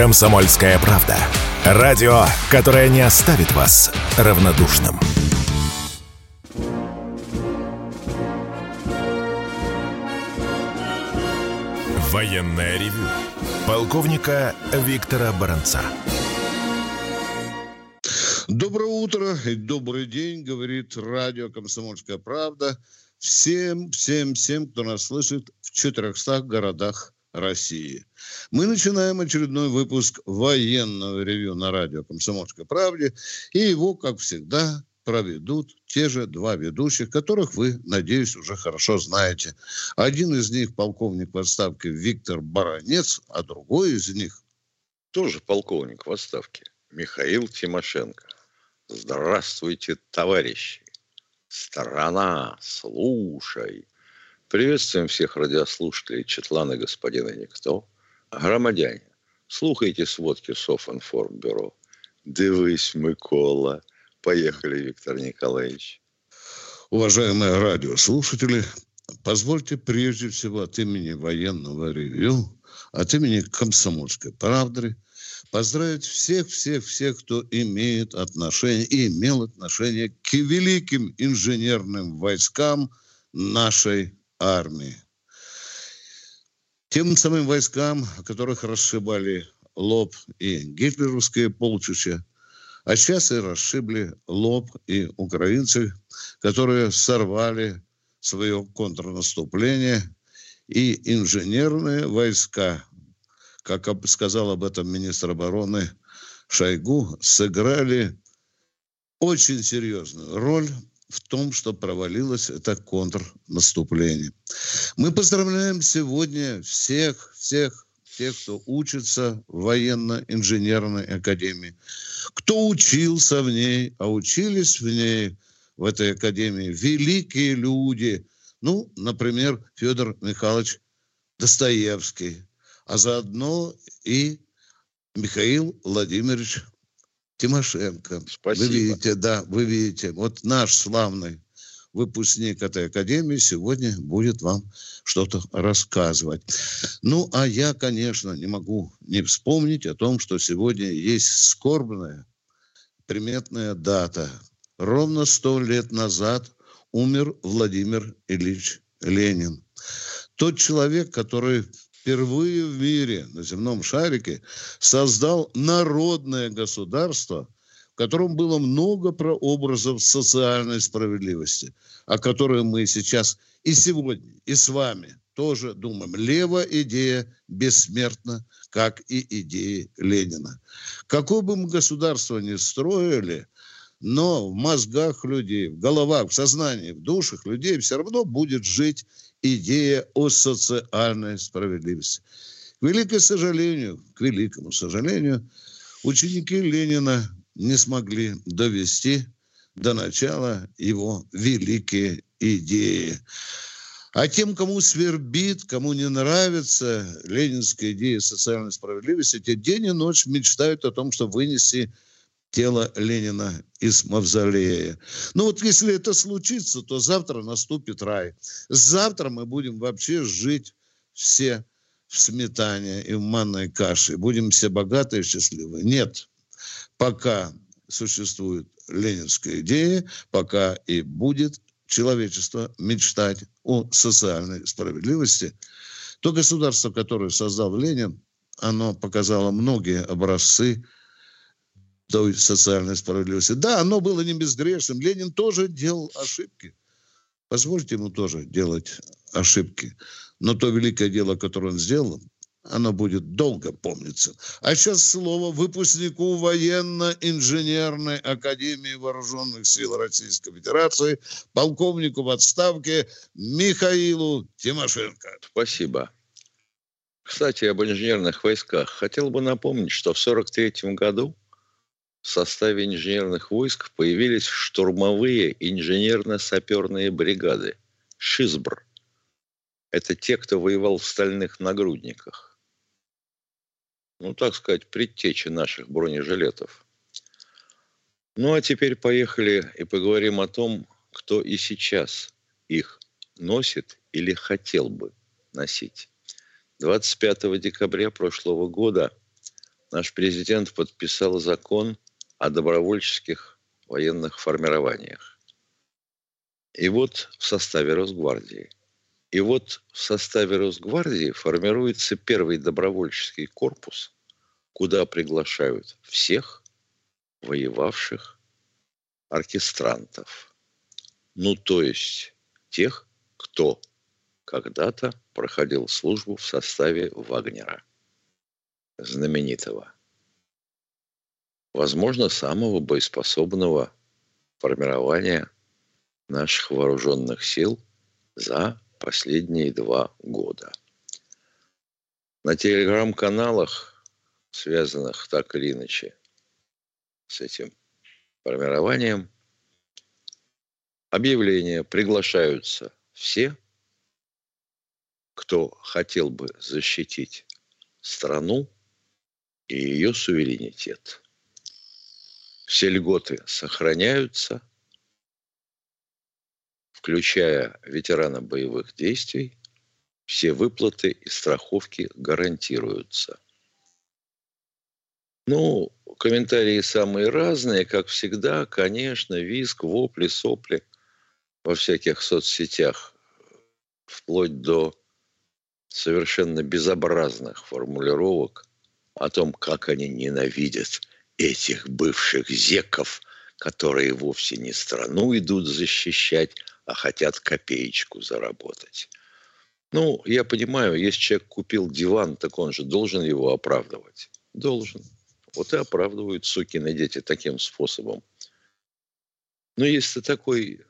Комсомольская правда. Радио, которое не оставит вас равнодушным. Военная ревю. Полковника Виктора Баранца. Доброе утро и добрый день, говорит радио «Комсомольская правда». Всем, всем, всем, кто нас слышит в 400 городах России. Мы начинаем очередной выпуск военного ревю на радио «Комсомольской правде». И его, как всегда, проведут те же два ведущих, которых вы, надеюсь, уже хорошо знаете. Один из них полковник в отставке Виктор Баранец, а другой из них... Тоже полковник в отставке. Михаил Тимошенко. Здравствуйте, товарищи. Страна, слушай. Приветствуем всех радиослушателей Четлана господина Никто. Громадяне, слухайте сводки Софинформбюро. Дивись, Микола. Поехали, Виктор Николаевич. Уважаемые радиослушатели, позвольте прежде всего от имени военного ревью, от имени комсомольской правды поздравить всех-всех-всех, кто имеет отношение и имел отношение к великим инженерным войскам нашей армии. Тем самым войскам, которых расшибали лоб и гитлеровские полчища, а сейчас и расшибли лоб и украинцы, которые сорвали свое контрнаступление, и инженерные войска, как сказал об этом министр обороны Шойгу, сыграли очень серьезную роль в том, что провалилось это контрнаступление. Мы поздравляем сегодня всех, всех тех, кто учится в военно-инженерной академии, кто учился в ней, а учились в ней, в этой академии, великие люди. Ну, например, Федор Михайлович Достоевский, а заодно и Михаил Владимирович Тимошенко. Спасибо. Вы видите, да, вы видите. Вот наш славный выпускник этой академии сегодня будет вам что-то рассказывать. Ну, а я, конечно, не могу не вспомнить о том, что сегодня есть скорбная, приметная дата. Ровно сто лет назад умер Владимир Ильич Ленин. Тот человек, который впервые в мире на земном шарике создал народное государство, в котором было много прообразов социальной справедливости, о которой мы сейчас и сегодня, и с вами тоже думаем. Левая идея бессмертна, как и идеи Ленина. Какое бы мы государство ни строили, но в мозгах людей, в головах, в сознании, в душах людей все равно будет жить идея о социальной справедливости. К великому сожалению, к великому сожалению, ученики Ленина не смогли довести до начала его великие идеи. А тем, кому свербит, кому не нравится ленинская идея социальной справедливости, те день и ночь мечтают о том, чтобы вынести тело Ленина из мавзолея. Ну вот если это случится, то завтра наступит рай. Завтра мы будем вообще жить все в сметане и в манной каше. Будем все богатые и счастливые. Нет. Пока существует ленинская идея, пока и будет человечество мечтать о социальной справедливости, то государство, которое создал Ленин, оно показало многие образцы той социальной справедливости. Да, оно было не безгрешным. Ленин тоже делал ошибки. Позвольте ему тоже делать ошибки. Но то великое дело, которое он сделал, оно будет долго помниться. А сейчас слово выпускнику военно-инженерной академии вооруженных сил Российской Федерации, полковнику в отставке Михаилу Тимошенко. Спасибо. Кстати, об инженерных войсках. Хотел бы напомнить, что в 1943 году в составе инженерных войск появились штурмовые инженерно-саперные бригады ШИЗБР. Это те, кто воевал в стальных нагрудниках. Ну, так сказать, предтечи наших бронежилетов. Ну, а теперь поехали и поговорим о том, кто и сейчас их носит или хотел бы носить. 25 декабря прошлого года наш президент подписал закон о добровольческих военных формированиях. И вот в составе Росгвардии. И вот в составе Росгвардии формируется первый добровольческий корпус, куда приглашают всех воевавших оркестрантов. Ну, то есть тех, кто когда-то проходил службу в составе Вагнера, знаменитого. Возможно, самого боеспособного формирования наших вооруженных сил за последние два года. На телеграм-каналах, связанных так или иначе с этим формированием, объявления приглашаются все, кто хотел бы защитить страну и ее суверенитет. Все льготы сохраняются, включая ветерана боевых действий, все выплаты и страховки гарантируются. Ну, комментарии самые разные, как всегда, конечно, виск, вопли, сопли во всяких соцсетях, вплоть до совершенно безобразных формулировок о том, как они ненавидят этих бывших зеков, которые вовсе не страну идут защищать, а хотят копеечку заработать. Ну, я понимаю, если человек купил диван, так он же должен его оправдывать. Должен. Вот и оправдывают сукины дети таким способом. Но если ты такой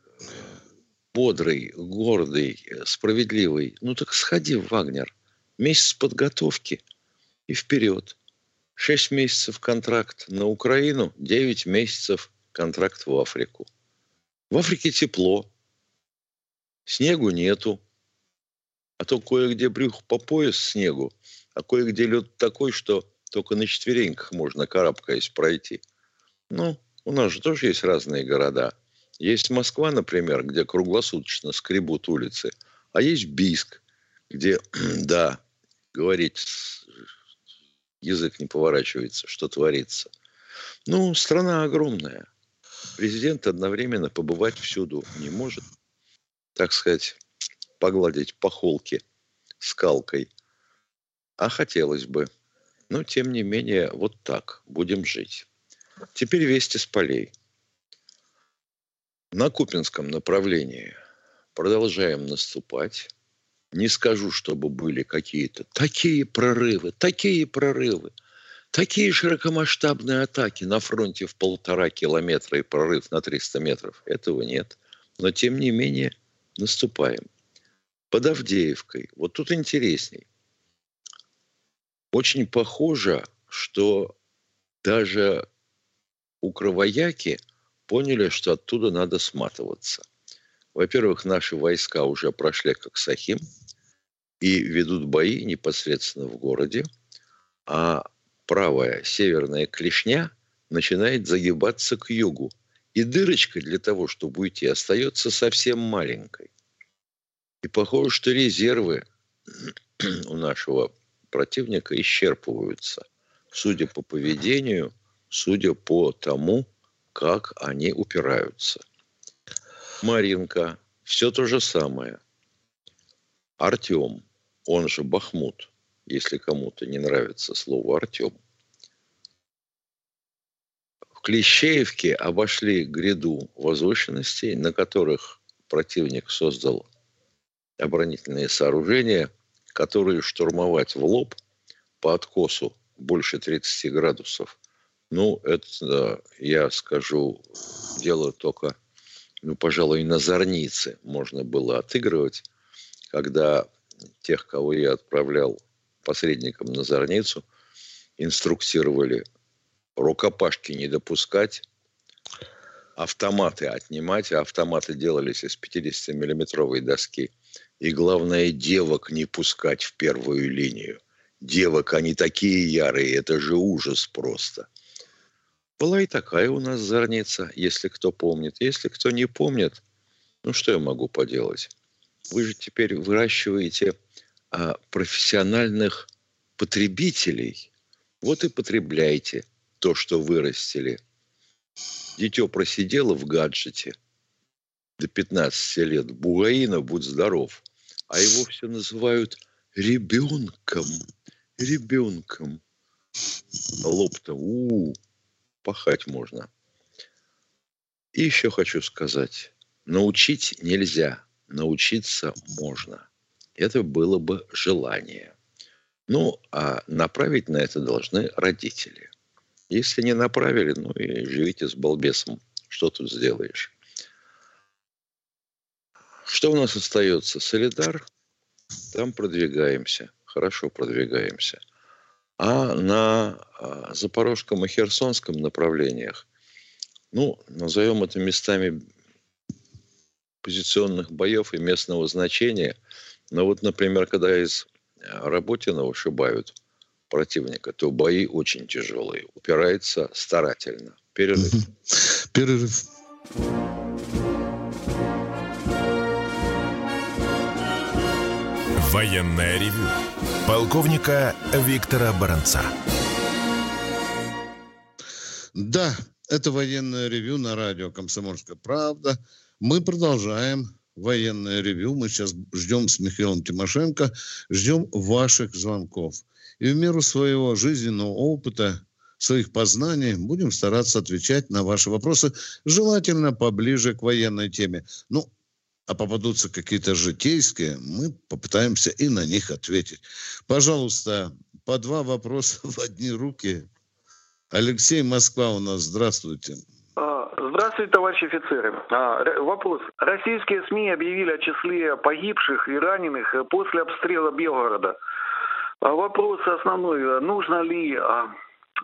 бодрый, гордый, справедливый, ну так сходи в Вагнер. Месяц подготовки и вперед. Шесть месяцев контракт на Украину, девять месяцев контракт в Африку. В Африке тепло, снегу нету, а то кое-где брюх по пояс снегу, а кое-где лед такой, что только на четвереньках можно, карабкаясь, пройти. Ну, у нас же тоже есть разные города. Есть Москва, например, где круглосуточно скребут улицы, а есть Бийск, где, да, говорить язык не поворачивается, что творится. Ну, страна огромная. Президент одновременно побывать всюду не может. Так сказать, погладить по холке скалкой. А хотелось бы – но, тем не менее, вот так будем жить. Теперь вести с полей. На Купинском направлении продолжаем наступать. Не скажу, чтобы были какие-то такие прорывы, такие прорывы, такие широкомасштабные атаки на фронте в полтора километра и прорыв на 300 метров. Этого нет. Но, тем не менее, наступаем. Под Авдеевкой. Вот тут интересней очень похоже, что даже укровояки поняли, что оттуда надо сматываться. Во-первых, наши войска уже прошли как Сахим и ведут бои непосредственно в городе, а правая северная клешня начинает загибаться к югу. И дырочка для того, чтобы уйти, остается совсем маленькой. И похоже, что резервы у нашего противника исчерпываются, судя по поведению, судя по тому, как они упираются. Маринка, все то же самое. Артем, он же Бахмут, если кому-то не нравится слово Артем. В Клещеевке обошли гряду возвышенностей, на которых противник создал оборонительные сооружения – которые штурмовать в лоб по откосу больше 30 градусов, ну, это, я скажу, дело только, ну, пожалуй, на зорнице можно было отыгрывать, когда тех, кого я отправлял посредником на зорницу, инструктировали рукопашки не допускать, автоматы отнимать, а автоматы делались из 50-миллиметровой доски – и главное, девок не пускать в первую линию. Девок, они такие ярые, это же ужас просто. Была и такая у нас зорница, если кто помнит. Если кто не помнит, ну что я могу поделать? Вы же теперь выращиваете а, профессиональных потребителей, Вот и потребляйте то, что вырастили. Дитё просидело в гаджете до 15 лет. Бугаина, будь здоров. А его все называют ребенком. Ребенком. Лоб-то, у, -у пахать можно. И еще хочу сказать, научить нельзя, научиться можно. Это было бы желание. Ну, а направить на это должны родители. Если не направили, ну и живите с балбесом. Что тут сделаешь? Что у нас остается? Солидар. Там продвигаемся. Хорошо продвигаемся. А на а, Запорожском и Херсонском направлениях, ну, назовем это местами позиционных боев и местного значения. Но вот, например, когда из Работина ушибают противника, то бои очень тяжелые. Упирается старательно. Перерыв. Перерыв. Военная ревю. Полковника Виктора Баранца. Да, это военное ревю на радио «Комсомольская правда». Мы продолжаем военное ревю. Мы сейчас ждем с Михаилом Тимошенко, ждем ваших звонков. И в меру своего жизненного опыта, своих познаний будем стараться отвечать на ваши вопросы, желательно поближе к военной теме. Ну, а попадутся какие-то житейские, мы попытаемся и на них ответить. Пожалуйста, по два вопроса в одни руки. Алексей Москва у нас, здравствуйте. Здравствуйте, товарищи офицеры. А, вопрос. Российские СМИ объявили о числе погибших и раненых после обстрела Белгорода. А вопрос основной. Нужно ли а,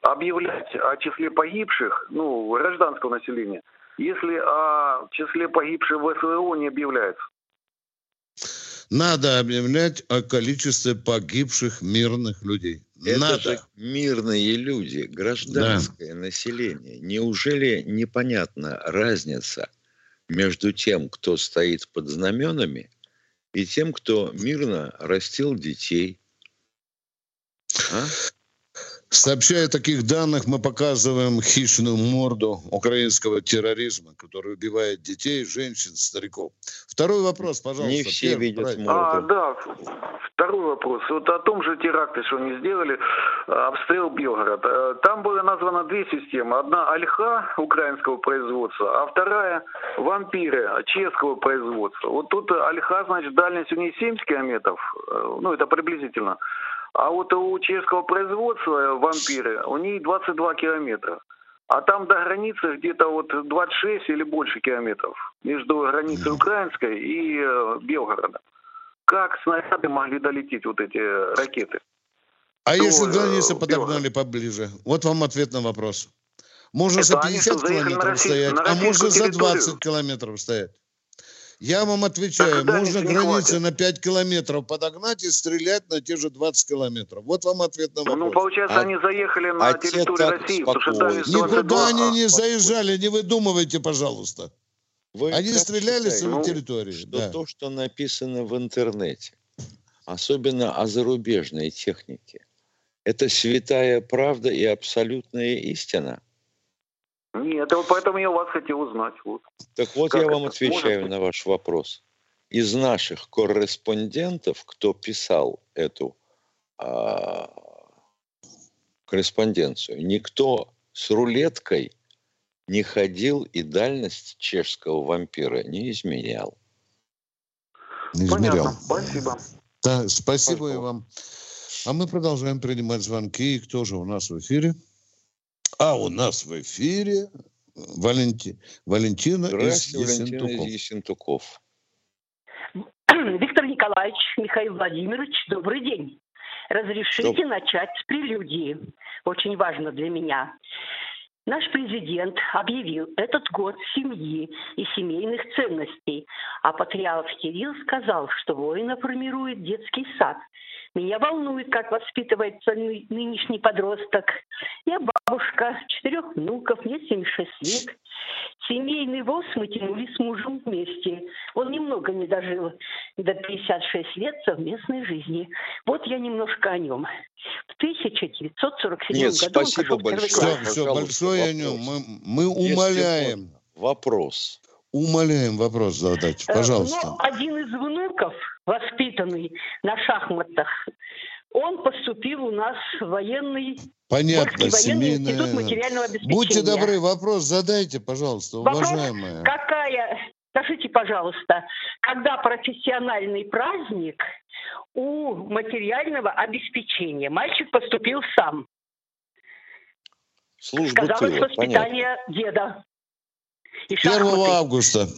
объявлять о числе погибших, ну, гражданского населения, если о числе погибших в СВО не объявляется? Надо объявлять о количестве погибших мирных людей. Это Надо. же мирные люди, гражданское да. население. Неужели непонятна разница между тем, кто стоит под знаменами, и тем, кто мирно растил детей? А? Сообщая о таких данных, мы показываем хищную морду украинского терроризма, который убивает детей, женщин, стариков. Второй вопрос, пожалуйста. Не все Первый, видят морду. А, да, второй вопрос. Вот о том же теракте, что они сделали, обстрел Белгорода. Там было названо две системы. Одна Альха украинского производства, а вторая вампиры чешского производства. Вот тут Альха, значит, дальность у нее 70 километров, э, ну это приблизительно. А вот у чешского производства вампиры, у них 22 километра. А там до границы где-то вот 26 или больше километров между границей украинской и э, Белгорода. Как снаряды могли долететь вот эти ракеты? А До, если границы э, подогнали поближе? Вот вам ответ на вопрос. Можно Это за 50 километров стоять, а можно за 20 километров стоять. Я вам отвечаю, так, можно границы на 5 километров подогнать и стрелять на те же 20 километров. Вот вам ответ на ну, вопрос. Ну, получается, а, они заехали на а территорию России, потому что Никуда они не заезжали, не выдумывайте, пожалуйста. Вы они стреляли с ну, территории. Что да. то, что написано в интернете, особенно о зарубежной технике, это святая правда и абсолютная истина. Нет, вот поэтому я вас хотел узнать. Вот. Так вот как я вам отвечаю может? на ваш вопрос. Из наших корреспондентов, кто писал эту а, корреспонденцию, никто с рулеткой не ходил и дальность чешского вампира не изменял. Не измерял. Понятно. Спасибо. Да, спасибо и вам. А мы продолжаем принимать звонки. И кто же у нас в эфире? А у нас в эфире Валенти... Валентина из Валентина из Ессентуков. Виктор Николаевич, Михаил Владимирович, добрый день. Разрешите Доб... начать с прелюдии. Очень важно для меня. Наш президент объявил этот год семьи и семейных ценностей, а патриарх Кирилл сказал, что воина формирует детский сад. Меня волнует, как воспитывается нынешний подросток. Я бабушка, четырех внуков, мне 76 лет. Семейный ВОЗ мы тянули с мужем вместе. Он немного не дожил до 56 лет совместной жизни. Вот я немножко о нем. В 1947 Нет, году спасибо большое. Все, все, большое вопрос. о нем. Мы, мы умоляем. Вопрос. Умоляем вопрос задать, э, пожалуйста. Но один из внуков, воспитанный на шахматах, он поступил у нас в военный Понятно, военный институт материального обеспечения. Будьте добры, вопрос задайте, пожалуйста, вопрос, уважаемая. Какая, скажите, пожалуйста, когда профессиональный праздник у материального обеспечения? Мальчик поступил сам. Служба Сказалось тыла, воспитание понятно. деда. 1 августа.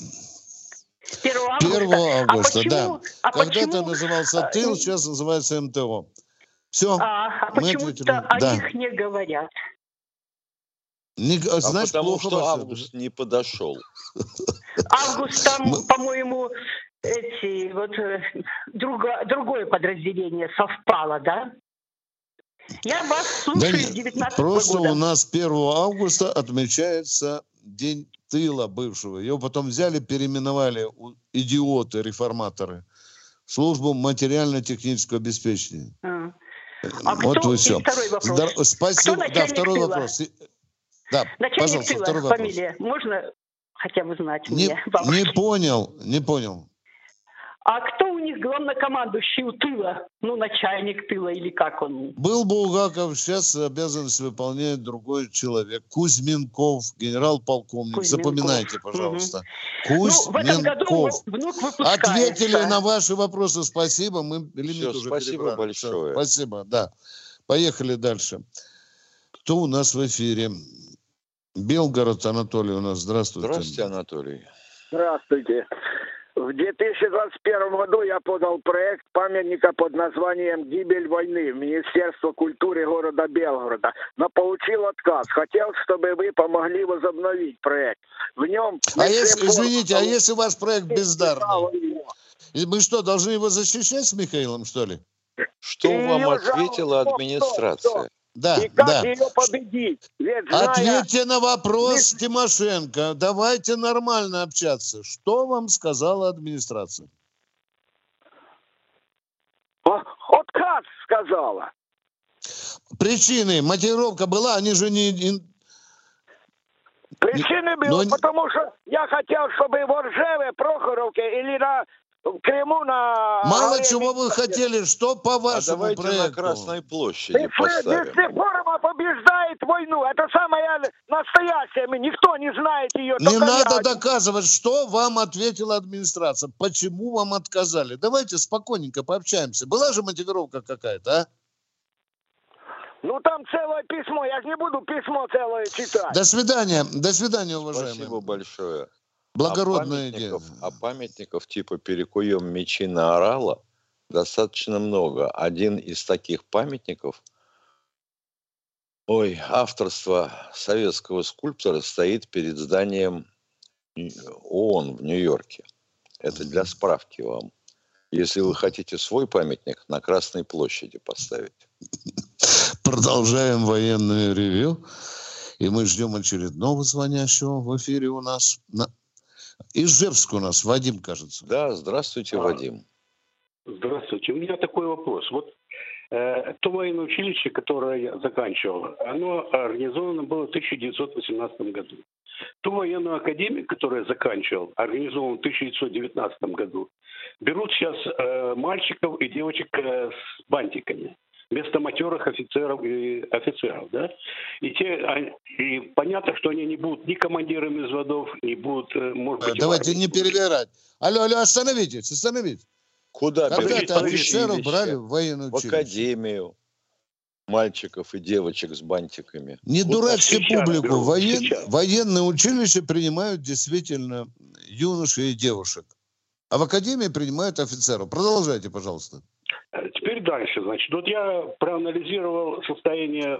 1 августа, 1 августа а почему, да. А Когда-то назывался а, ТИЛ, сейчас называется МТО. Все. А, а почему-то о да. них не говорят. Не, а, а потому что август не подошел. Август там, по-моему, эти вот э, друго, другое подразделение совпало, да? Я вас слушаю да, 19 Просто года. у нас 1 августа отмечается День тыла бывшего. Его потом взяли, переименовали идиоты, реформаторы, службу материально-технического обеспечения. А. А вот кто, и все. второй вопрос. Да, спасибо. Кто да, второй тыла? вопрос. Да, начальник пожалуйста, тыла, второй фамилия. вопрос. Можно хотя бы знать не, мне? Не понял, не понял. А кто у них главнокомандующий у тыла? Ну, начальник тыла или как он? Был Булгаков, сейчас обязанность выполняет другой человек. Кузьминков, генерал-полковник. Запоминайте, пожалуйста. Угу. Кузьминков. Ну, Ответили на ваши вопросы. Спасибо. Мы лимит Все, уже спасибо перебрали. большое. Все, спасибо, да. Поехали дальше. Кто у нас в эфире? Белгород Анатолий у нас. Здравствуйте. Здравствуйте, Анатолий. Здравствуйте. В 2021 году я подал проект памятника под названием «Гибель войны» в Министерство культуры города Белгорода, но получил отказ. Хотел, чтобы вы помогли возобновить проект. В нем... А если, извините, а если ваш проект бездарный? Мы что, должны его защищать с Михаилом, что ли? Что вам ответила администрация? Да, и как да. ее победить? Ведь, зная... Ответьте на вопрос, Ведь... Тимошенко. Давайте нормально общаться. Что вам сказала администрация? Отказ сказала. Причины, мотивировка была, они же не... Причины были, Но... потому что я хотел, чтобы в Оржеве, Прохоровке или на Крыму на... Мало чего вы хотели, что по а вашему а давайте проекту? на Красной площади поставим. Реформа побеждает войну. Это самая настоящая. Никто не знает ее. Не надо я... доказывать, что вам ответила администрация. Почему вам отказали? Давайте спокойненько пообщаемся. Была же мотивировка какая-то, а? Ну, там целое письмо. Я же не буду письмо целое читать. До свидания. До свидания, уважаемые. Спасибо большое. Благородная а идея. А памятников типа «Перекуем мечи на орала» достаточно много. Один из таких памятников, ой, авторство советского скульптора стоит перед зданием ООН в Нью-Йорке. Это для справки вам. Если вы хотите свой памятник, на Красной площади поставить. Продолжаем военное ревю. И мы ждем очередного звонящего в эфире у нас. На... Ижевск у нас, Вадим, кажется. Да, здравствуйте, а, Вадим. Здравствуйте. У меня такой вопрос. Вот э, то военное училище, которое я заканчивал, оно организовано было в 1918 году. Ту военную академию, которую я заканчивал, организован в 1919 году, берут сейчас э, мальчиков и девочек э, с бантиками вместо матерых офицеров и офицеров, да? И те, и понятно, что они не будут ни командирами взводов, не будут, э, может быть... Давайте не перебирать. Алло, алло, остановитесь, остановитесь. Куда? Когда-то офицеров брали в военную училище. В академию мальчиков и девочек с бантиками. Не вот дурачьте публику. Воен... Военные училища принимают действительно юношей и девушек. А в академии принимают офицеров. Продолжайте, пожалуйста. Э, теперь дальше. Значит, вот я проанализировал состояние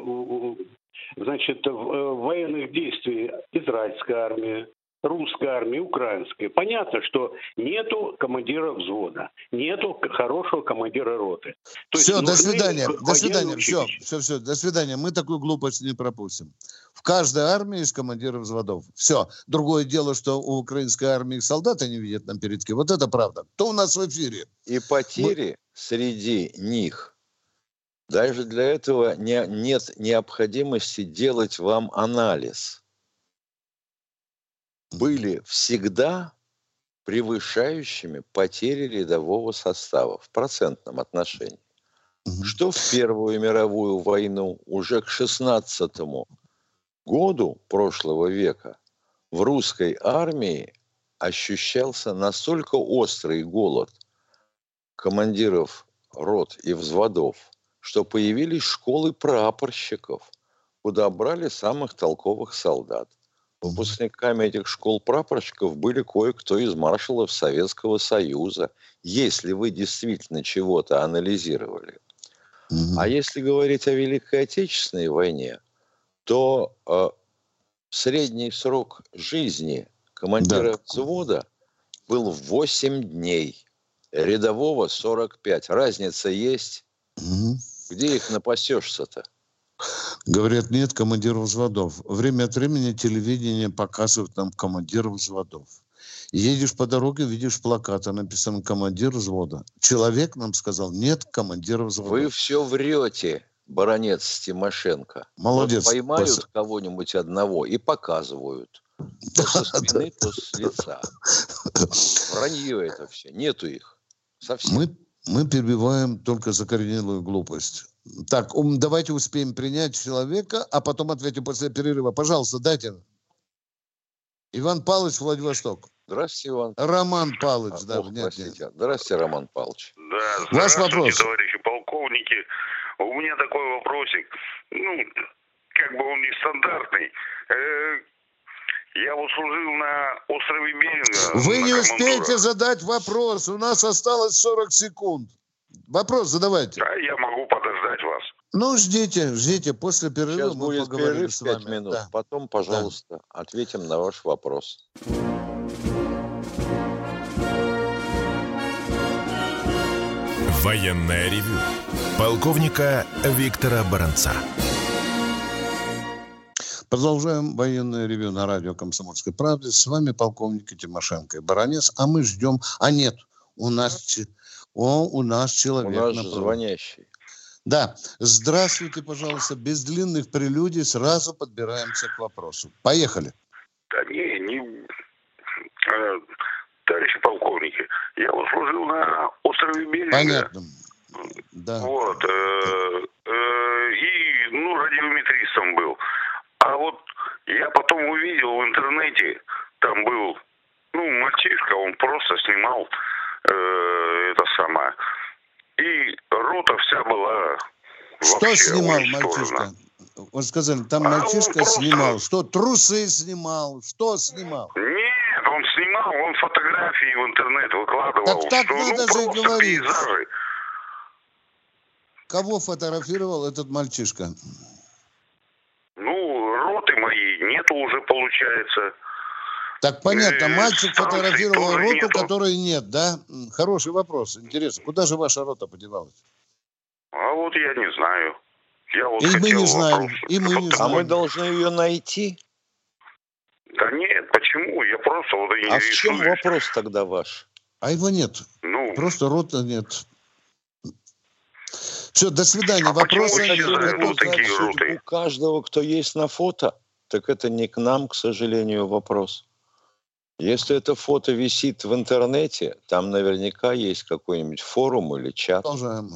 значит, э, военных действий израильской армии, русской армии, украинской, понятно, что нету командира взвода, нету хорошего командира роты. То все, до свидания, до свидания, все, все, все, до свидания. Мы такую глупость не пропустим. В каждой армии есть командиры взводов. Все. Другое дело, что у украинской армии солдаты не видят на передке. Вот это правда. Кто у нас в эфире? И потери Мы... среди них даже для этого не, нет необходимости делать вам анализ были всегда превышающими потери рядового состава в процентном отношении. Что в Первую мировую войну уже к 16 году прошлого века в русской армии ощущался настолько острый голод командиров рот и взводов, что появились школы прапорщиков, куда брали самых толковых солдат. Выпускниками этих школ прапорщиков были кое-кто из маршалов Советского Союза, если вы действительно чего-то анализировали. Mm-hmm. А если говорить о Великой Отечественной войне, то э, средний срок жизни командира да. взвода был 8 дней, рядового 45. Разница есть? Mm-hmm. Где их напасешься-то? Говорят, нет командиров взводов. Время от времени телевидение показывает нам командиров взводов. Едешь по дороге, видишь плакаты, написано «командир взвода». Человек нам сказал, нет командира взвода. Вы все врете, баронец Тимошенко. Молодец. Вот поймают Пас... кого-нибудь одного и показывают. То со спины, то с лица. Вранье это все. Нету их. Совсем. Мы, мы перебиваем только закоренелую глупость. Так, давайте успеем принять человека, а потом ответим после перерыва. Пожалуйста, дайте. Иван Павлович, Владивосток. Здравствуйте, Иван. Роман Павлович, да. Ох, нет, простите. Нет. Здравствуйте, Роман Павлович. Да, Ваш вопрос. полковники. У меня такой вопросик. Ну, как бы он нестандартный. Э, я вот служил на острове Беринга. Вы не успеете задать вопрос. У нас осталось 40 секунд. Вопрос задавайте. Да, я могу подождать вас. Ну, ждите, ждите. После перерыва Сейчас мы будет поговорим перерыв с вами. 5 минут. Да. Потом, пожалуйста, да. ответим на ваш вопрос. Военная ревю. Полковника Виктора Баранца. Продолжаем военное ревю на радио «Комсомольской правды». С вами полковник Тимошенко и Баранец. А мы ждем... А нет, у нас о, у нас человек. У нас же звонящий. Да. Здравствуйте, пожалуйста. Без длинных прелюдий сразу подбираемся к вопросу. Поехали. Да не, не... А, товарищи полковники, я вот служил на острове Берега. Понятно. Да. Вот. Э, э, и, ну, радиометристом был. А вот я потом увидел в интернете, там был, ну, мальчишка, он просто снимал э, это самое. И рота вся была Что снимал мальчишка? Он сказали, там а мальчишка просто... снимал. Что, трусы снимал? Что снимал? Нет, он снимал, он фотографии в интернет выкладывал. Так так что, надо ну, же говорить. Пейзажи. Кого фотографировал этот мальчишка? Ну, роты моей нету уже, получается. Так понятно, э, мальчик фотографировал роту, нету. которой нет, да? Хороший вопрос, интересно. Куда же ваша рота подевалась? А вот я не знаю. Я вот и мы не знаем, вопрос. и мы не знаем. А мы должны ее найти? Да нет, почему? Я просто вот и А в чем вопрос тогда ваш? А его нет. Ну, просто рота нет. Все, до свидания. А Вопросы у каждого, кто есть на фото, так это не к нам, к сожалению, вопрос. Если это фото висит в интернете, там наверняка есть какой-нибудь форум или чат. Продолжаем.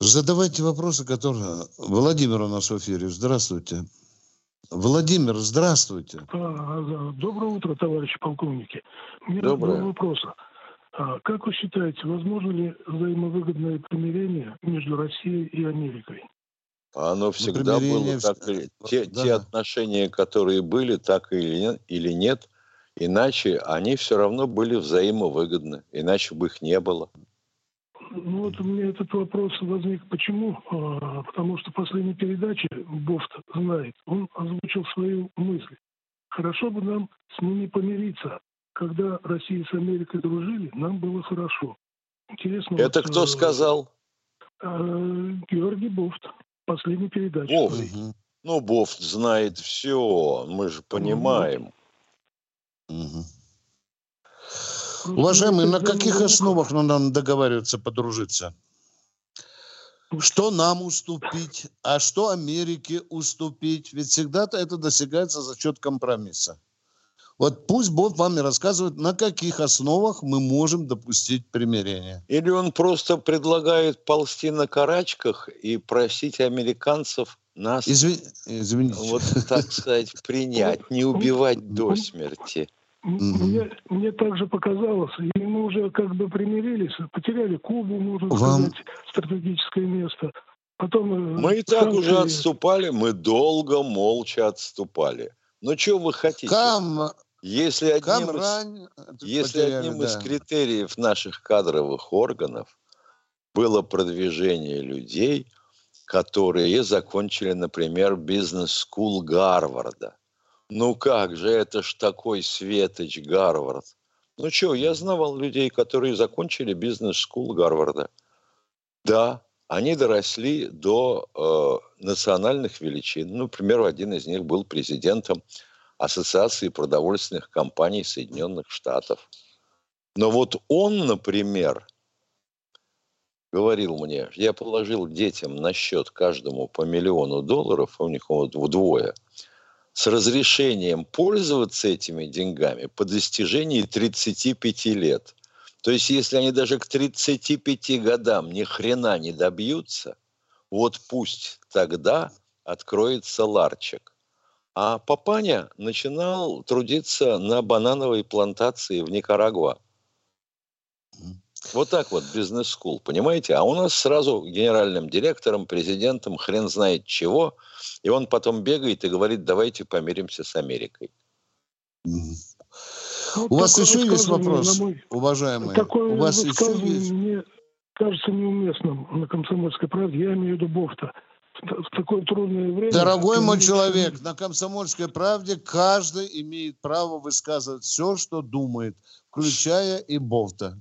Задавайте вопросы, которые... Владимир у нас в эфире. Здравствуйте. Владимир, здравствуйте. А, доброе утро, товарищи полковники. У меня Доброе. два вопроса. А, как вы считаете, возможно ли взаимовыгодное примирение между Россией и Америкой? Оно всегда было так или те, да. те отношения, которые были, так или нет, или нет, иначе они все равно были взаимовыгодны, иначе бы их не было. ну вот у меня этот вопрос возник. Почему? А, потому что в последней передаче Бофт знает, он озвучил свою мысль. Хорошо бы нам с ними помириться. Когда Россия с Америкой дружили, нам было хорошо. Интересно. Это вот, кто э, сказал? Э, Георгий Бофт. Последняя передача. Бофт. Угу. Ну, Бофт знает все, мы же понимаем. Угу. Уважаемые, на каких основах нам договариваться подружиться? Что нам уступить, а что Америке уступить? Ведь всегда-то это достигается за счет компромисса. Вот пусть Бог вам и рассказывает, на каких основах мы можем допустить примирение. Или он просто предлагает ползти на карачках и просить американцев нас, Изви... Извините. вот так сказать, принять, не убивать до смерти. Мне, мне также показалось, и мы уже как бы примирились, потеряли Кубу, можно Вам... сказать, стратегическое место. Потом э, мы и так санкции... уже отступали, мы долго, молча отступали. Но что вы хотите? Кам... Если одним, Камрань... из, если потеряли, одним да. из критериев наших кадровых органов было продвижение людей, которые закончили, например, бизнес-скул Гарварда – ну как же, это ж такой светоч Гарвард. Ну что, я знавал людей, которые закончили бизнес-скул Гарварда. Да, они доросли до э, национальных величин. Ну, например, один из них был президентом Ассоциации продовольственных компаний Соединенных Штатов. Но вот он, например, говорил мне, я положил детям на счет каждому по миллиону долларов, у них вот вдвое – с разрешением пользоваться этими деньгами по достижении 35 лет. То есть, если они даже к 35 годам ни хрена не добьются, вот пусть тогда откроется ларчик. А Папаня начинал трудиться на банановой плантации в Никарагуа. Вот так вот, бизнес-скул, понимаете? А у нас сразу генеральным директором, президентом, хрен знает чего, и он потом бегает и говорит, давайте помиримся с Америкой. Ну, у вас еще есть вопрос, мой... уважаемый? Такое у вас еще есть? Мне кажется неуместным на комсомольской правде. Я имею в виду Бохта. В такое трудное время... Дорогой мой человек, на комсомольской правде каждый имеет право высказывать все, что думает, включая и Бовта.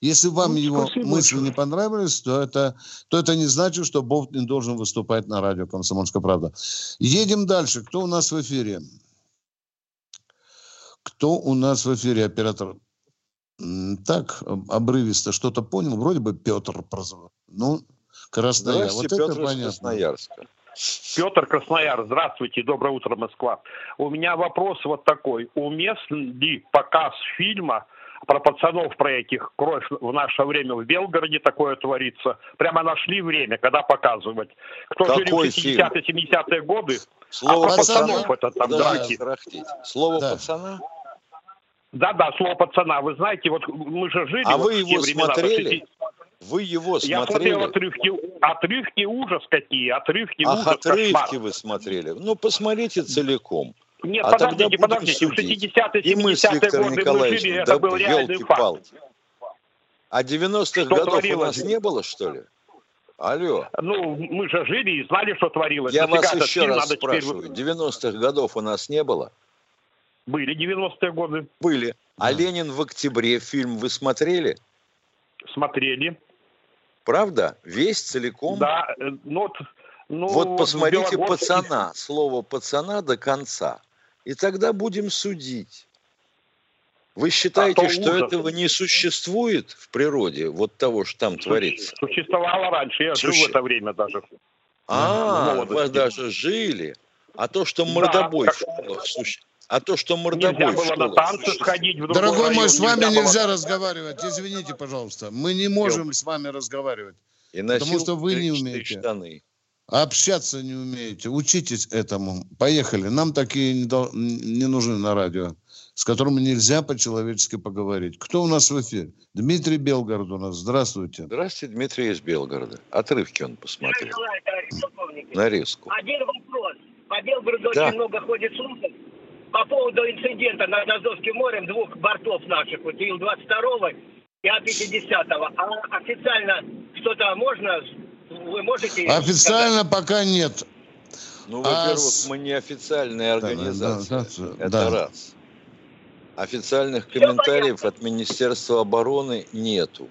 Если вам ну, его мысли большое. не понравились, то это, то это не значит, что Бог не должен выступать на радио «Комсомольская правда». Едем дальше. Кто у нас в эфире? Кто у нас в эфире, оператор? Так, обрывисто что-то понял. Вроде бы Петр прозвал. Ну, Краснояр. Вот Петр это понятно. Красноярска. Петр Краснояр, здравствуйте, доброе утро, Москва. У меня вопрос вот такой. Уместен ли показ фильма про пацанов, про этих кровь в наше время в Белгороде такое творится. Прямо нашли время, когда показывать. Кто Какой жили в 60-е, 70-е годы, Слово а про пацанов это там да, драки. Слово да. пацана? Да-да, слово пацана. Вы знаете, вот мы же жили... А вот вы его времена, смотрели? Вы его смотрели? Я смотрел отрывки, отрывки ужас какие, отрывки Ах, ужас, отрывки кошмар. вы смотрели. Ну, посмотрите целиком. Нет, а подождите, подождите. В 60-е, 70-е годы мы жили, это был факт. А 90-х годов у нас не было, что ли? Алло. Ну, мы же жили и знали, что творилось. Я вас еще раз спрашиваю. Теперь... 90-х годов у нас не было? Были 90-е годы. Были. А «Ленин в октябре» фильм вы смотрели? Смотрели. Правда? Весь целиком? Да. Э, ну, ну, вот посмотрите «Пацана», слово «пацана» до конца. И тогда будем судить. Вы считаете, а что ужас. этого не существует в природе, вот того, что там творится? Существовало раньше, я Суще... жил в это время даже. А, вы даже жили. А то, что мордобой да, школах существует. А то, что мордобой нельзя было на танцы сходить в Дорогой мой, с вами нельзя, нельзя было... разговаривать. Извините, пожалуйста. Мы не можем с вами разговаривать. И потому что вы не умеете. Штаны. Общаться не умеете. Учитесь этому. Поехали. Нам такие не, дол- не нужны на радио, с которыми нельзя по-человечески поговорить. Кто у нас в эфире? Дмитрий Белгород у нас. Здравствуйте. Здравствуйте, Дмитрий из Белгорода. Отрывки он посмотрел. Нарезку. Один вопрос. По Белгороду да. очень много ходит слухов по поводу инцидента над Азовским морем двух бортов наших, вот Ил-22 Я 50-го. А официально что-то можно? Вы можете Официально сказать? пока нет. Ну, во-первых, а мы не официальная организация. Да, да, да, Это да. раз. Официальных комментариев от Министерства обороны нету.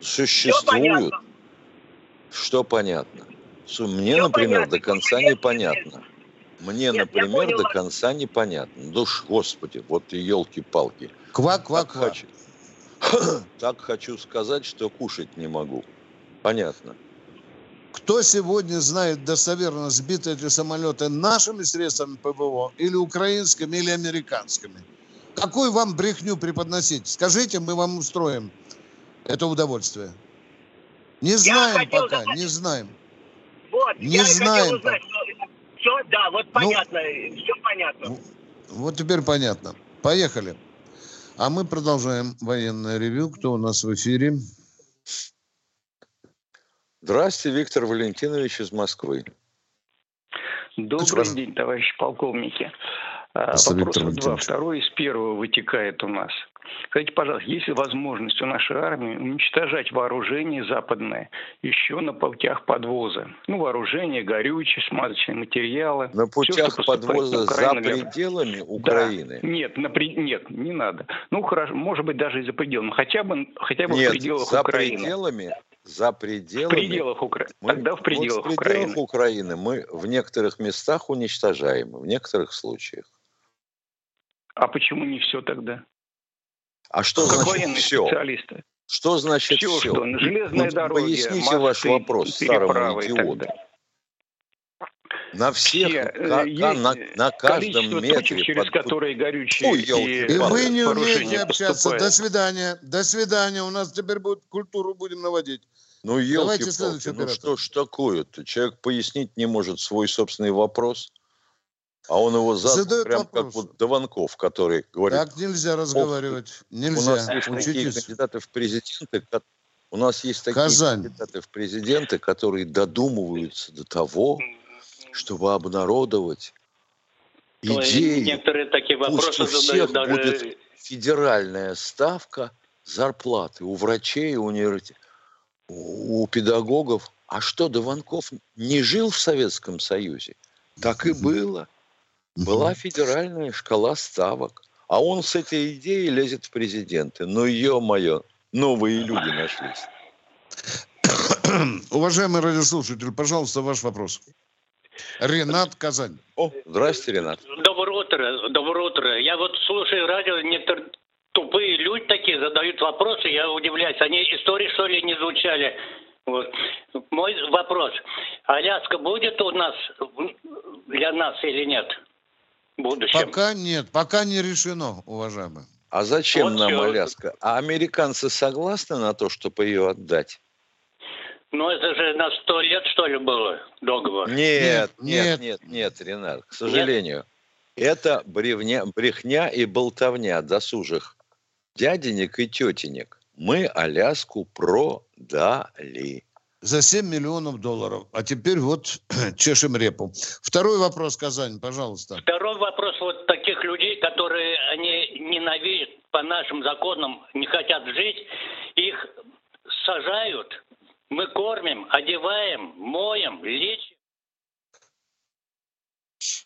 Существуют. Что понятно? Мне, Все например, понятно. до конца непонятно. Мне, Нет, например, до конца непонятно. Уж, господи, вот и елки-палки. Квак-квак-квак. Так хочу сказать, что кушать не могу. Понятно. Кто сегодня знает достоверно, сбиты эти самолеты нашими средствами ПВО или украинскими, или американскими? Какую вам брехню преподносить? Скажите, мы вам устроим это удовольствие. Не знаем пока, задать... не знаем. Вот, не я знаем. Узнать, все, да, вот ну, понятно, ну, все понятно. Вот теперь понятно. Поехали. А мы продолжаем военное ревю. Кто у нас в эфире? Здравствуйте, Виктор Валентинович из Москвы. Добрый день, товарищи полковники. А, вопрос два. Второй из первого вытекает у нас. Скажите, пожалуйста, есть ли возможность у нашей армии уничтожать вооружение западное еще на путях подвоза? Ну, вооружение, горючие, смазочные материалы. На путях все, подвоза за пределами для... Украины? Да. Нет, на при... нет, не надо. Ну, хорошо, может быть, даже и за пределами. Хотя бы, хотя бы нет, в пределах за Украины. пределами за пределами... В пределах Украины. Тогда в пределах, вот в пределах Украины. Украины мы в некоторых местах уничтожаем, в некоторых случаях. А почему не все тогда? А что как значит все? Специалисты. Что значит все? все? Что? Железная ну, дорога, Поясните мосты, ваш вопрос старому идиоту. На всех, Все, на, есть на, на каждом метре. Точек, через под... которые горючие Ой, и, и вы не умеете общаться. Поступает. До свидания. До свидания. У нас теперь будет культуру будем наводить. Ну, елки ну что ж такое-то? Человек пояснить не может свой собственный вопрос. А он его задал Задает прям вопрос. как вот Дованков, который говорит... Так нельзя разговаривать. Нельзя. У нас есть Учитесь. такие кандидаты в президенты, у нас есть такие Казань. кандидаты в президенты, которые додумываются до того, чтобы обнародовать То идеи. Некоторые такие вопросы Пусть у всех даже... будет федеральная ставка зарплаты у врачей, у, университет, у педагогов. А что, Дованков не жил в Советском Союзе? Так и было. Была федеральная шкала ставок. А он с этой идеей лезет в президенты. Ну, ё-моё, новые люди нашлись. Уважаемый радиослушатель, пожалуйста, ваш вопрос. Ренат Казань. О, здрасте, Ренат. Доброе утро, доброе утро. Я вот слушаю радио, некоторые тупые люди такие задают вопросы, я удивляюсь. Они истории, что ли, не звучали? Вот. Мой вопрос. Аляска будет у нас для нас или нет? Будущем? Пока нет, пока не решено, уважаемый. А зачем вот нам все. Аляска? А американцы согласны на то, чтобы ее отдать? Ну, это же на сто лет, что ли, было договор? Нет, нет, нет, нет, нет Ренат, к сожалению. Нет? Это бревня, брехня и болтовня досужих дяденек и тетенек. Мы Аляску продали за 7 миллионов долларов. А теперь вот чешем репу. Второй вопрос, Казань, пожалуйста. Второй вопрос вот таких людей, которые они ненавидят по нашим законам, не хотят жить, их сажают, мы кормим, одеваем, моем, лечим.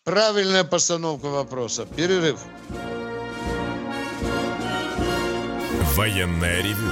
Правильная постановка вопроса. Перерыв. Военная ревю.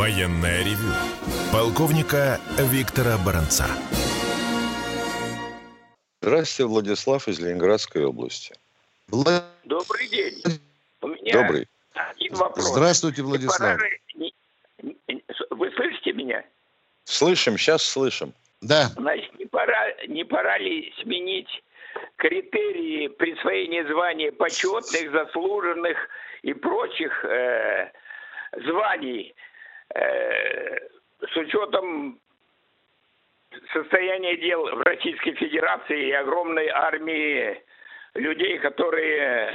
Военное ревю полковника Виктора Баранца. Здравствуйте, Владислав из Ленинградской области. Добрый день. У меня Добрый. один вопрос. Здравствуйте, Владислав. Вы слышите меня? Слышим, сейчас слышим. Да. Значит, не пора, не пора ли сменить критерии присвоения звания почетных, заслуженных и прочих э, званий с учетом состояния дел в Российской Федерации и огромной армии людей, которые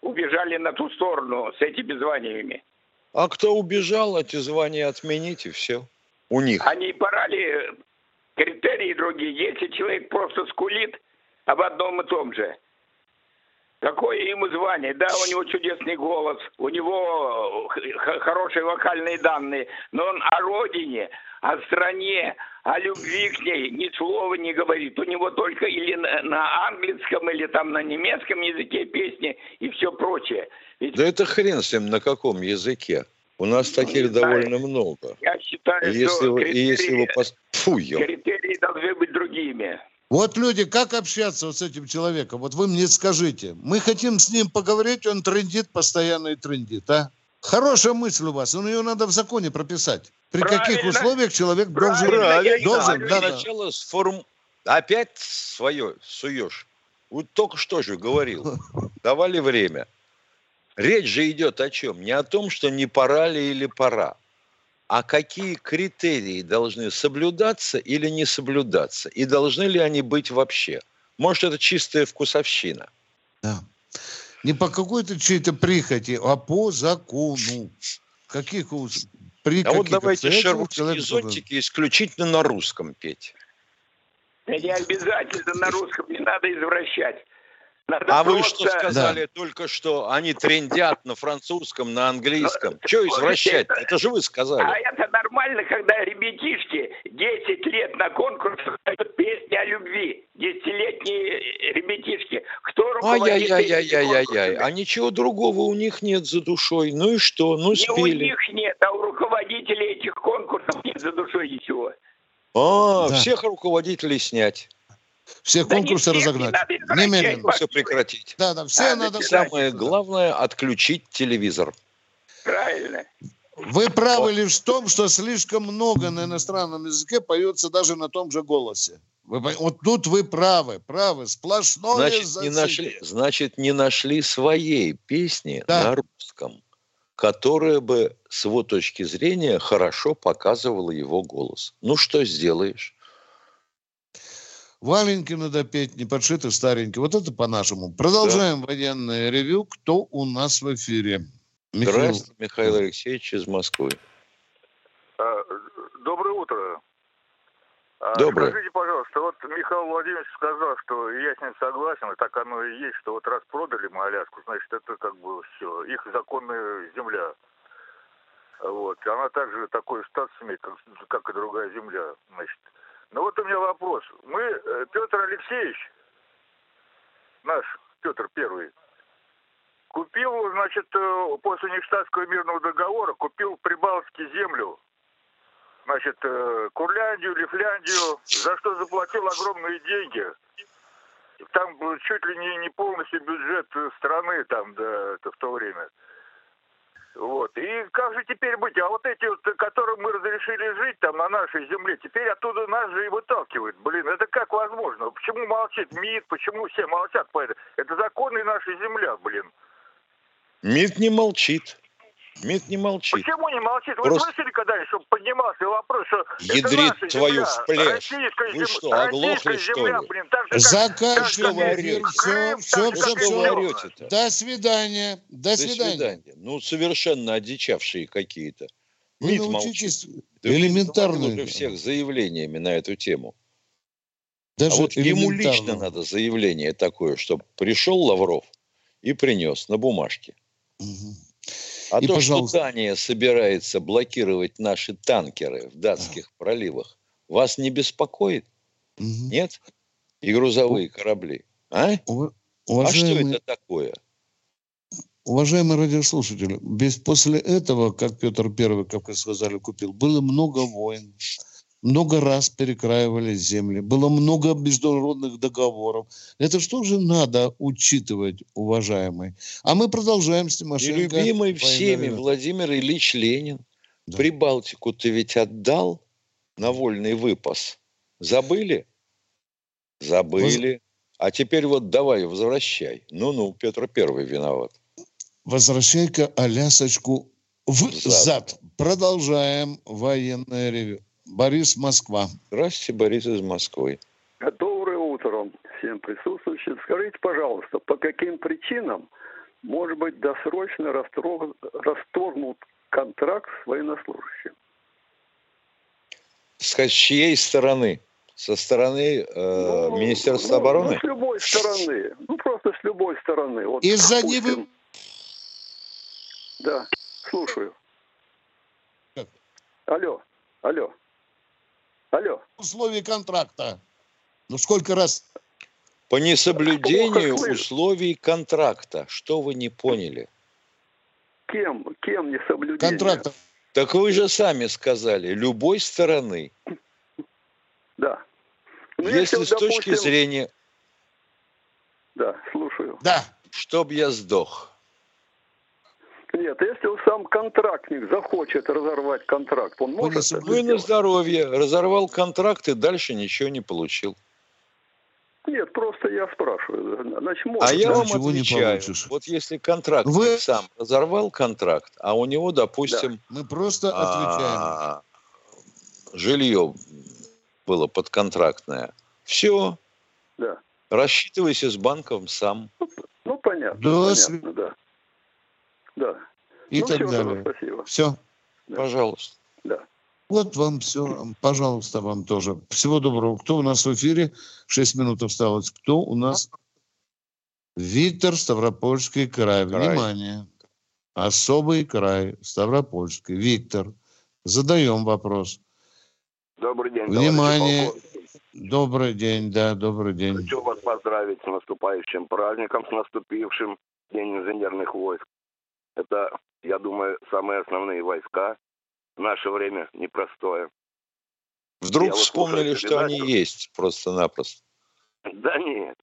убежали на ту сторону с этими званиями. А кто убежал, эти звания отмените, все. У них. Они порали критерии другие. Если человек просто скулит об одном и том же, какое ему звание? Да, у него чудесный голос, у него хорошие вокальные данные, но он о родине, о стране, о любви к ней ни слова не говорит. У него только или на английском, или там на немецком языке песни и все прочее. Ведь... Да это хрен с ним на каком языке. У нас таких довольно много. Я считаю, и если что вы, и если вы пос... Фу, критерии. Вот люди, как общаться вот с этим человеком? Вот вы мне скажите. Мы хотим с ним поговорить, он трендит, постоянно и трендит, а? Хорошая мысль у вас, но ее надо в законе прописать. При Правильно. каких условиях человек должен... Правильно. должен да, да. Сначала сформ... Опять свое суешь. Вот только что же говорил. Давали время. Речь же идет о чем? Не о том, что не пора ли или пора, а какие критерии должны соблюдаться или не соблюдаться, и должны ли они быть вообще. Может, это чистая вкусовщина. Да. Не по какой-то чьей-то прихоти, а по закону. Каких при а вот давайте шервудские зонтики исключительно на русском петь. Да не обязательно на русском, не надо извращать. Надо а просто... вы что сказали да. только что? Они трендят на французском, на английском. Что извращать? Это, это же вы сказали. А это нормально, когда ребятишки 10 лет на конкурс поют песни о любви. Десятилетние ребятишки. Кто руководит Ай-яй-яй-яй-яй-яй. А ничего другого у них нет за душой. Ну и что? Ну спели. Не у них нет, а у руководителей этих конкурсов нет за душой ничего. А, да. всех руководителей снять. Все да конкурсы не разогнать. Не Немедленно. Все прекратить. Да, да, все а, надо... Самое главное – отключить телевизор. Правильно. Вы правы вот. лишь в том, что слишком много на иностранном языке поется даже на том же голосе. Вы, вот тут вы правы, правы, сплошное значит, не нашли, значит, не нашли своей песни да. на русском, которая бы с его точки зрения хорошо показывала его голос. Ну, что сделаешь? Валенки надо петь, не подшиты старенькие. Вот это по-нашему. Продолжаем да. военное ревю. Кто у нас в эфире? Михаил... Здравствуйте, Михаил Алексеевич из Москвы. А, доброе утро. А, доброе. Скажите, пожалуйста, вот Михаил Владимирович сказал, что я с ним согласен, и так оно и есть, что вот раз продали мы Аляску, значит, это как бы все, их законная земля. Вот. Она также такой статус имеет, как, как и другая земля. Значит, ну вот у меня вопрос. Мы, э, Петр Алексеевич, наш Петр Первый, купил, значит, э, после Ништадтского мирного договора, купил Прибалтике землю, значит, э, Курляндию, Лифляндию, за что заплатил огромные деньги. Там чуть ли не, не полностью бюджет страны там, да, в то время. Вот. И как же теперь быть? А вот эти вот, разрешили жить там на нашей земле, теперь оттуда нас же и выталкивают. Блин, это как возможно? Почему молчит МИД? Почему все молчат по этому? Это законы нашей земля, блин. МИД не молчит. МИД не молчит. Почему не молчит? Вы Просто... слышали когда-нибудь, чтобы поднимался вопрос, что Ядрит это твою земля, в плешь. Вы что, оглохли, что ли? Блин, так же, Заканчиваем эфир. Все, все, все, все. До свидания. До, свидания. Ну, совершенно одичавшие какие-то. Вы МИД научитесь элементарно. уже всех заявлениями на эту тему. Даже а вот ему лично надо заявление такое, чтобы пришел Лавров и принес на бумажке. Угу. А и, то, пожалуйста... что Дания собирается блокировать наши танкеры в датских а. проливах, вас не беспокоит? Угу. Нет? И грузовые корабли. А? Уважаемый... А что это такое? Уважаемые радиослушатели, без, после этого, как Петр Первый, как вы сказали, купил, было много войн, много раз перекраивали земли, было много международных договоров. Это что же надо учитывать, уважаемый? А мы продолжаем с Тимошенко. И любимый всеми Владимир Ильич Ленин. Да. Прибалтику ты ведь отдал на вольный выпас. Забыли? Забыли. Воз... А теперь вот давай, возвращай. Ну-ну, Петр Первый виноват. Возвращай-ка Алясочку В зад. Продолжаем военное ревю. Борис, Москва. Здравствуйте, Борис из Москвы. Доброе утро всем присутствующим. Скажите, пожалуйста, по каким причинам может быть досрочно расторгнут контракт с военнослужащим? С чьей стороны? Со стороны э, ну, Министерства ну, обороны? Ну, с любой стороны. Ну, просто с любой стороны. Вот, Из-за допустим... Да, слушаю. Алло, алло. Алло. Условия контракта. Ну, сколько раз? По несоблюдению условий контракта. Что вы не поняли? Кем? Кем несоблюдение? Контракта. Так вы же сами сказали, любой стороны. Да. Ну, если, если с допустим... точки зрения... Да, слушаю. Да. Чтоб я сдох. Нет, если сам контрактник захочет разорвать контракт, он может ну и на здоровье. Разорвал контракт и дальше ничего не получил. Нет, просто я спрашиваю. Значит, может, а я вам отвечаю. Не вот если контракт Вы... сам разорвал контракт, а у него, допустим... Да. Мы просто отвечаем. А, жилье было подконтрактное. Все. Да. Рассчитывайся с банком сам. Ну, ну понятно. Да, понятно, да. Да. И ну, так все, далее. Спасибо. Все. Да. Пожалуйста. Да. Вот вам все. Пожалуйста, вам тоже. Всего доброго. Кто у нас в эфире? Шесть минут осталось. Кто у нас? Виктор, Ставропольский край. край. Внимание. Особый край. Ставропольский. Виктор. Задаем вопрос. Добрый день. Внимание. Добрый день, да, добрый день. Хочу вас поздравить с наступающим праздником, с наступившим День инженерных войск. Это, я думаю, самые основные войска. В наше время непростое. Вдруг я вспомнили, вот что они есть просто-напросто. Да нет.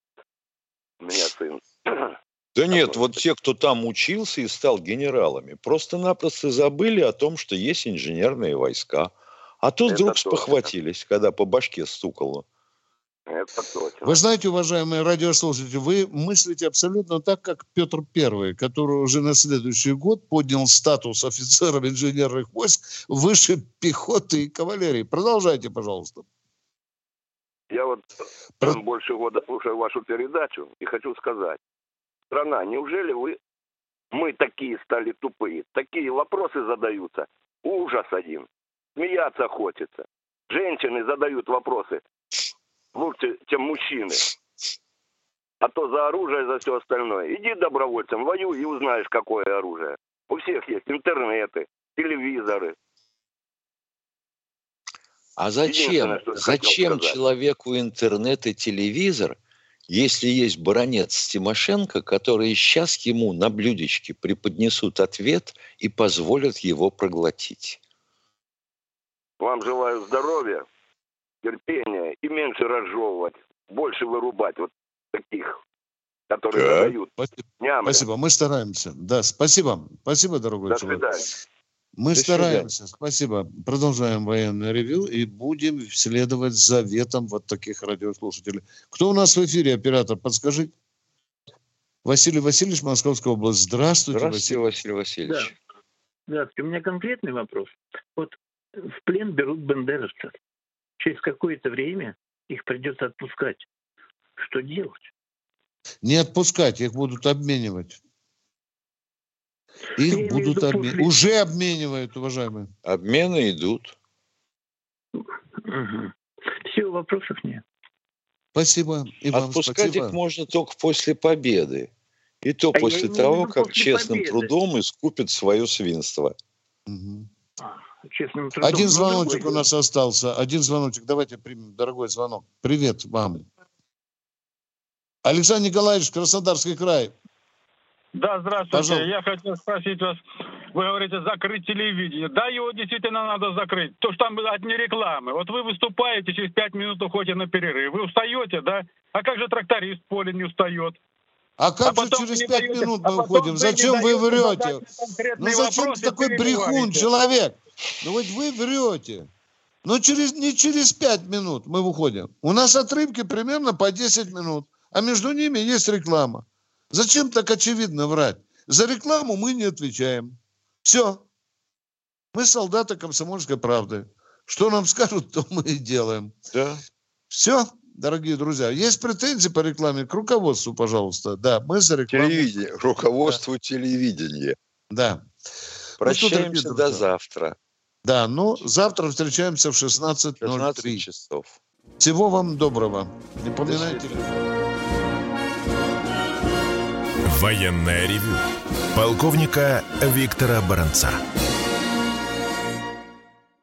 У меня сын. Да нет, вот те, кто там учился и стал генералами, просто-напросто забыли о том, что есть инженерные войска. А тут вдруг спохватились, когда по башке стукало. Это точно. Вы знаете, уважаемые радиослушатели, вы мыслите абсолютно так, как Петр I, который уже на следующий год поднял статус офицера инженерных войск выше пехоты и кавалерии. Продолжайте, пожалуйста. Я вот Про... больше года слушаю вашу передачу и хочу сказать. Страна, неужели вы, мы такие стали тупые? Такие вопросы задаются. Ужас один. Смеяться хочется. Женщины задают вопросы лучше, чем мужчины. А то за оружие, за все остальное. Иди добровольцем, воюй и узнаешь, какое оружие. У всех есть интернеты, телевизоры. А зачем, зачем человеку интернет и телевизор, если есть баронец Тимошенко, который сейчас ему на блюдечке преподнесут ответ и позволят его проглотить? Вам желаю здоровья, терпения и меньше разжевывать, больше вырубать вот таких, которые да. задают. Спасибо. спасибо, мы стараемся. Да, спасибо. Спасибо, дорогой До человек. Свидания. Мы До стараемся, свидания. спасибо. Продолжаем военное ревю и будем следовать заветам вот таких радиослушателей. Кто у нас в эфире, оператор, подскажите? Василий Васильевич, Московская область. Здравствуйте, Здравствуйте Василий, Василий Васильевич. Да. Здравствуйте. У меня конкретный вопрос. Вот в плен берут бандеровцев через какое-то время их придется отпускать. Что делать? Не отпускать, их будут обменивать. Их Я будут обменивать. После... Уже обменивают, уважаемые. Обмены идут. Угу. Все, вопросов нет. Спасибо. И Отпускать спасибо. их можно только после победы. И то а после того, как честным победы. трудом искупит свое свинство. Угу честным трудом. Один звоночек у нас остался. Один звоночек. Давайте примем, дорогой звонок. Привет вам. Александр Николаевич, Краснодарский край. Да, здравствуйте. Пожалуйста. Я хотел спросить вас, вы говорите, закрыть телевидение. Да, его действительно надо закрыть. То, что там одни рекламы. Вот вы выступаете, через пять минут уходите на перерыв. Вы устаете, да? А как же тракторист в поле не устает? А как а же через пять минут мы а уходим? Зачем вы врете? Ну зачем ты такой брехун, человек? Ну вот вы врете. Но через, не через пять минут мы выходим. У нас отрывки примерно по 10 минут. А между ними есть реклама. Зачем так очевидно врать? За рекламу мы не отвечаем. Все. Мы солдаты комсомольской правды. Что нам скажут, то мы и делаем. Да. Все, дорогие друзья. Есть претензии по рекламе к руководству, пожалуйста. Да, мы за рекламу. Телевидение, руководству да. телевидения. Да. Прощаемся ну, что, до завтра. Да, ну, завтра встречаемся в 16.03. 16 часов. Всего вам доброго. Не поминайте. Военная ревю. Полковника Виктора Баранца.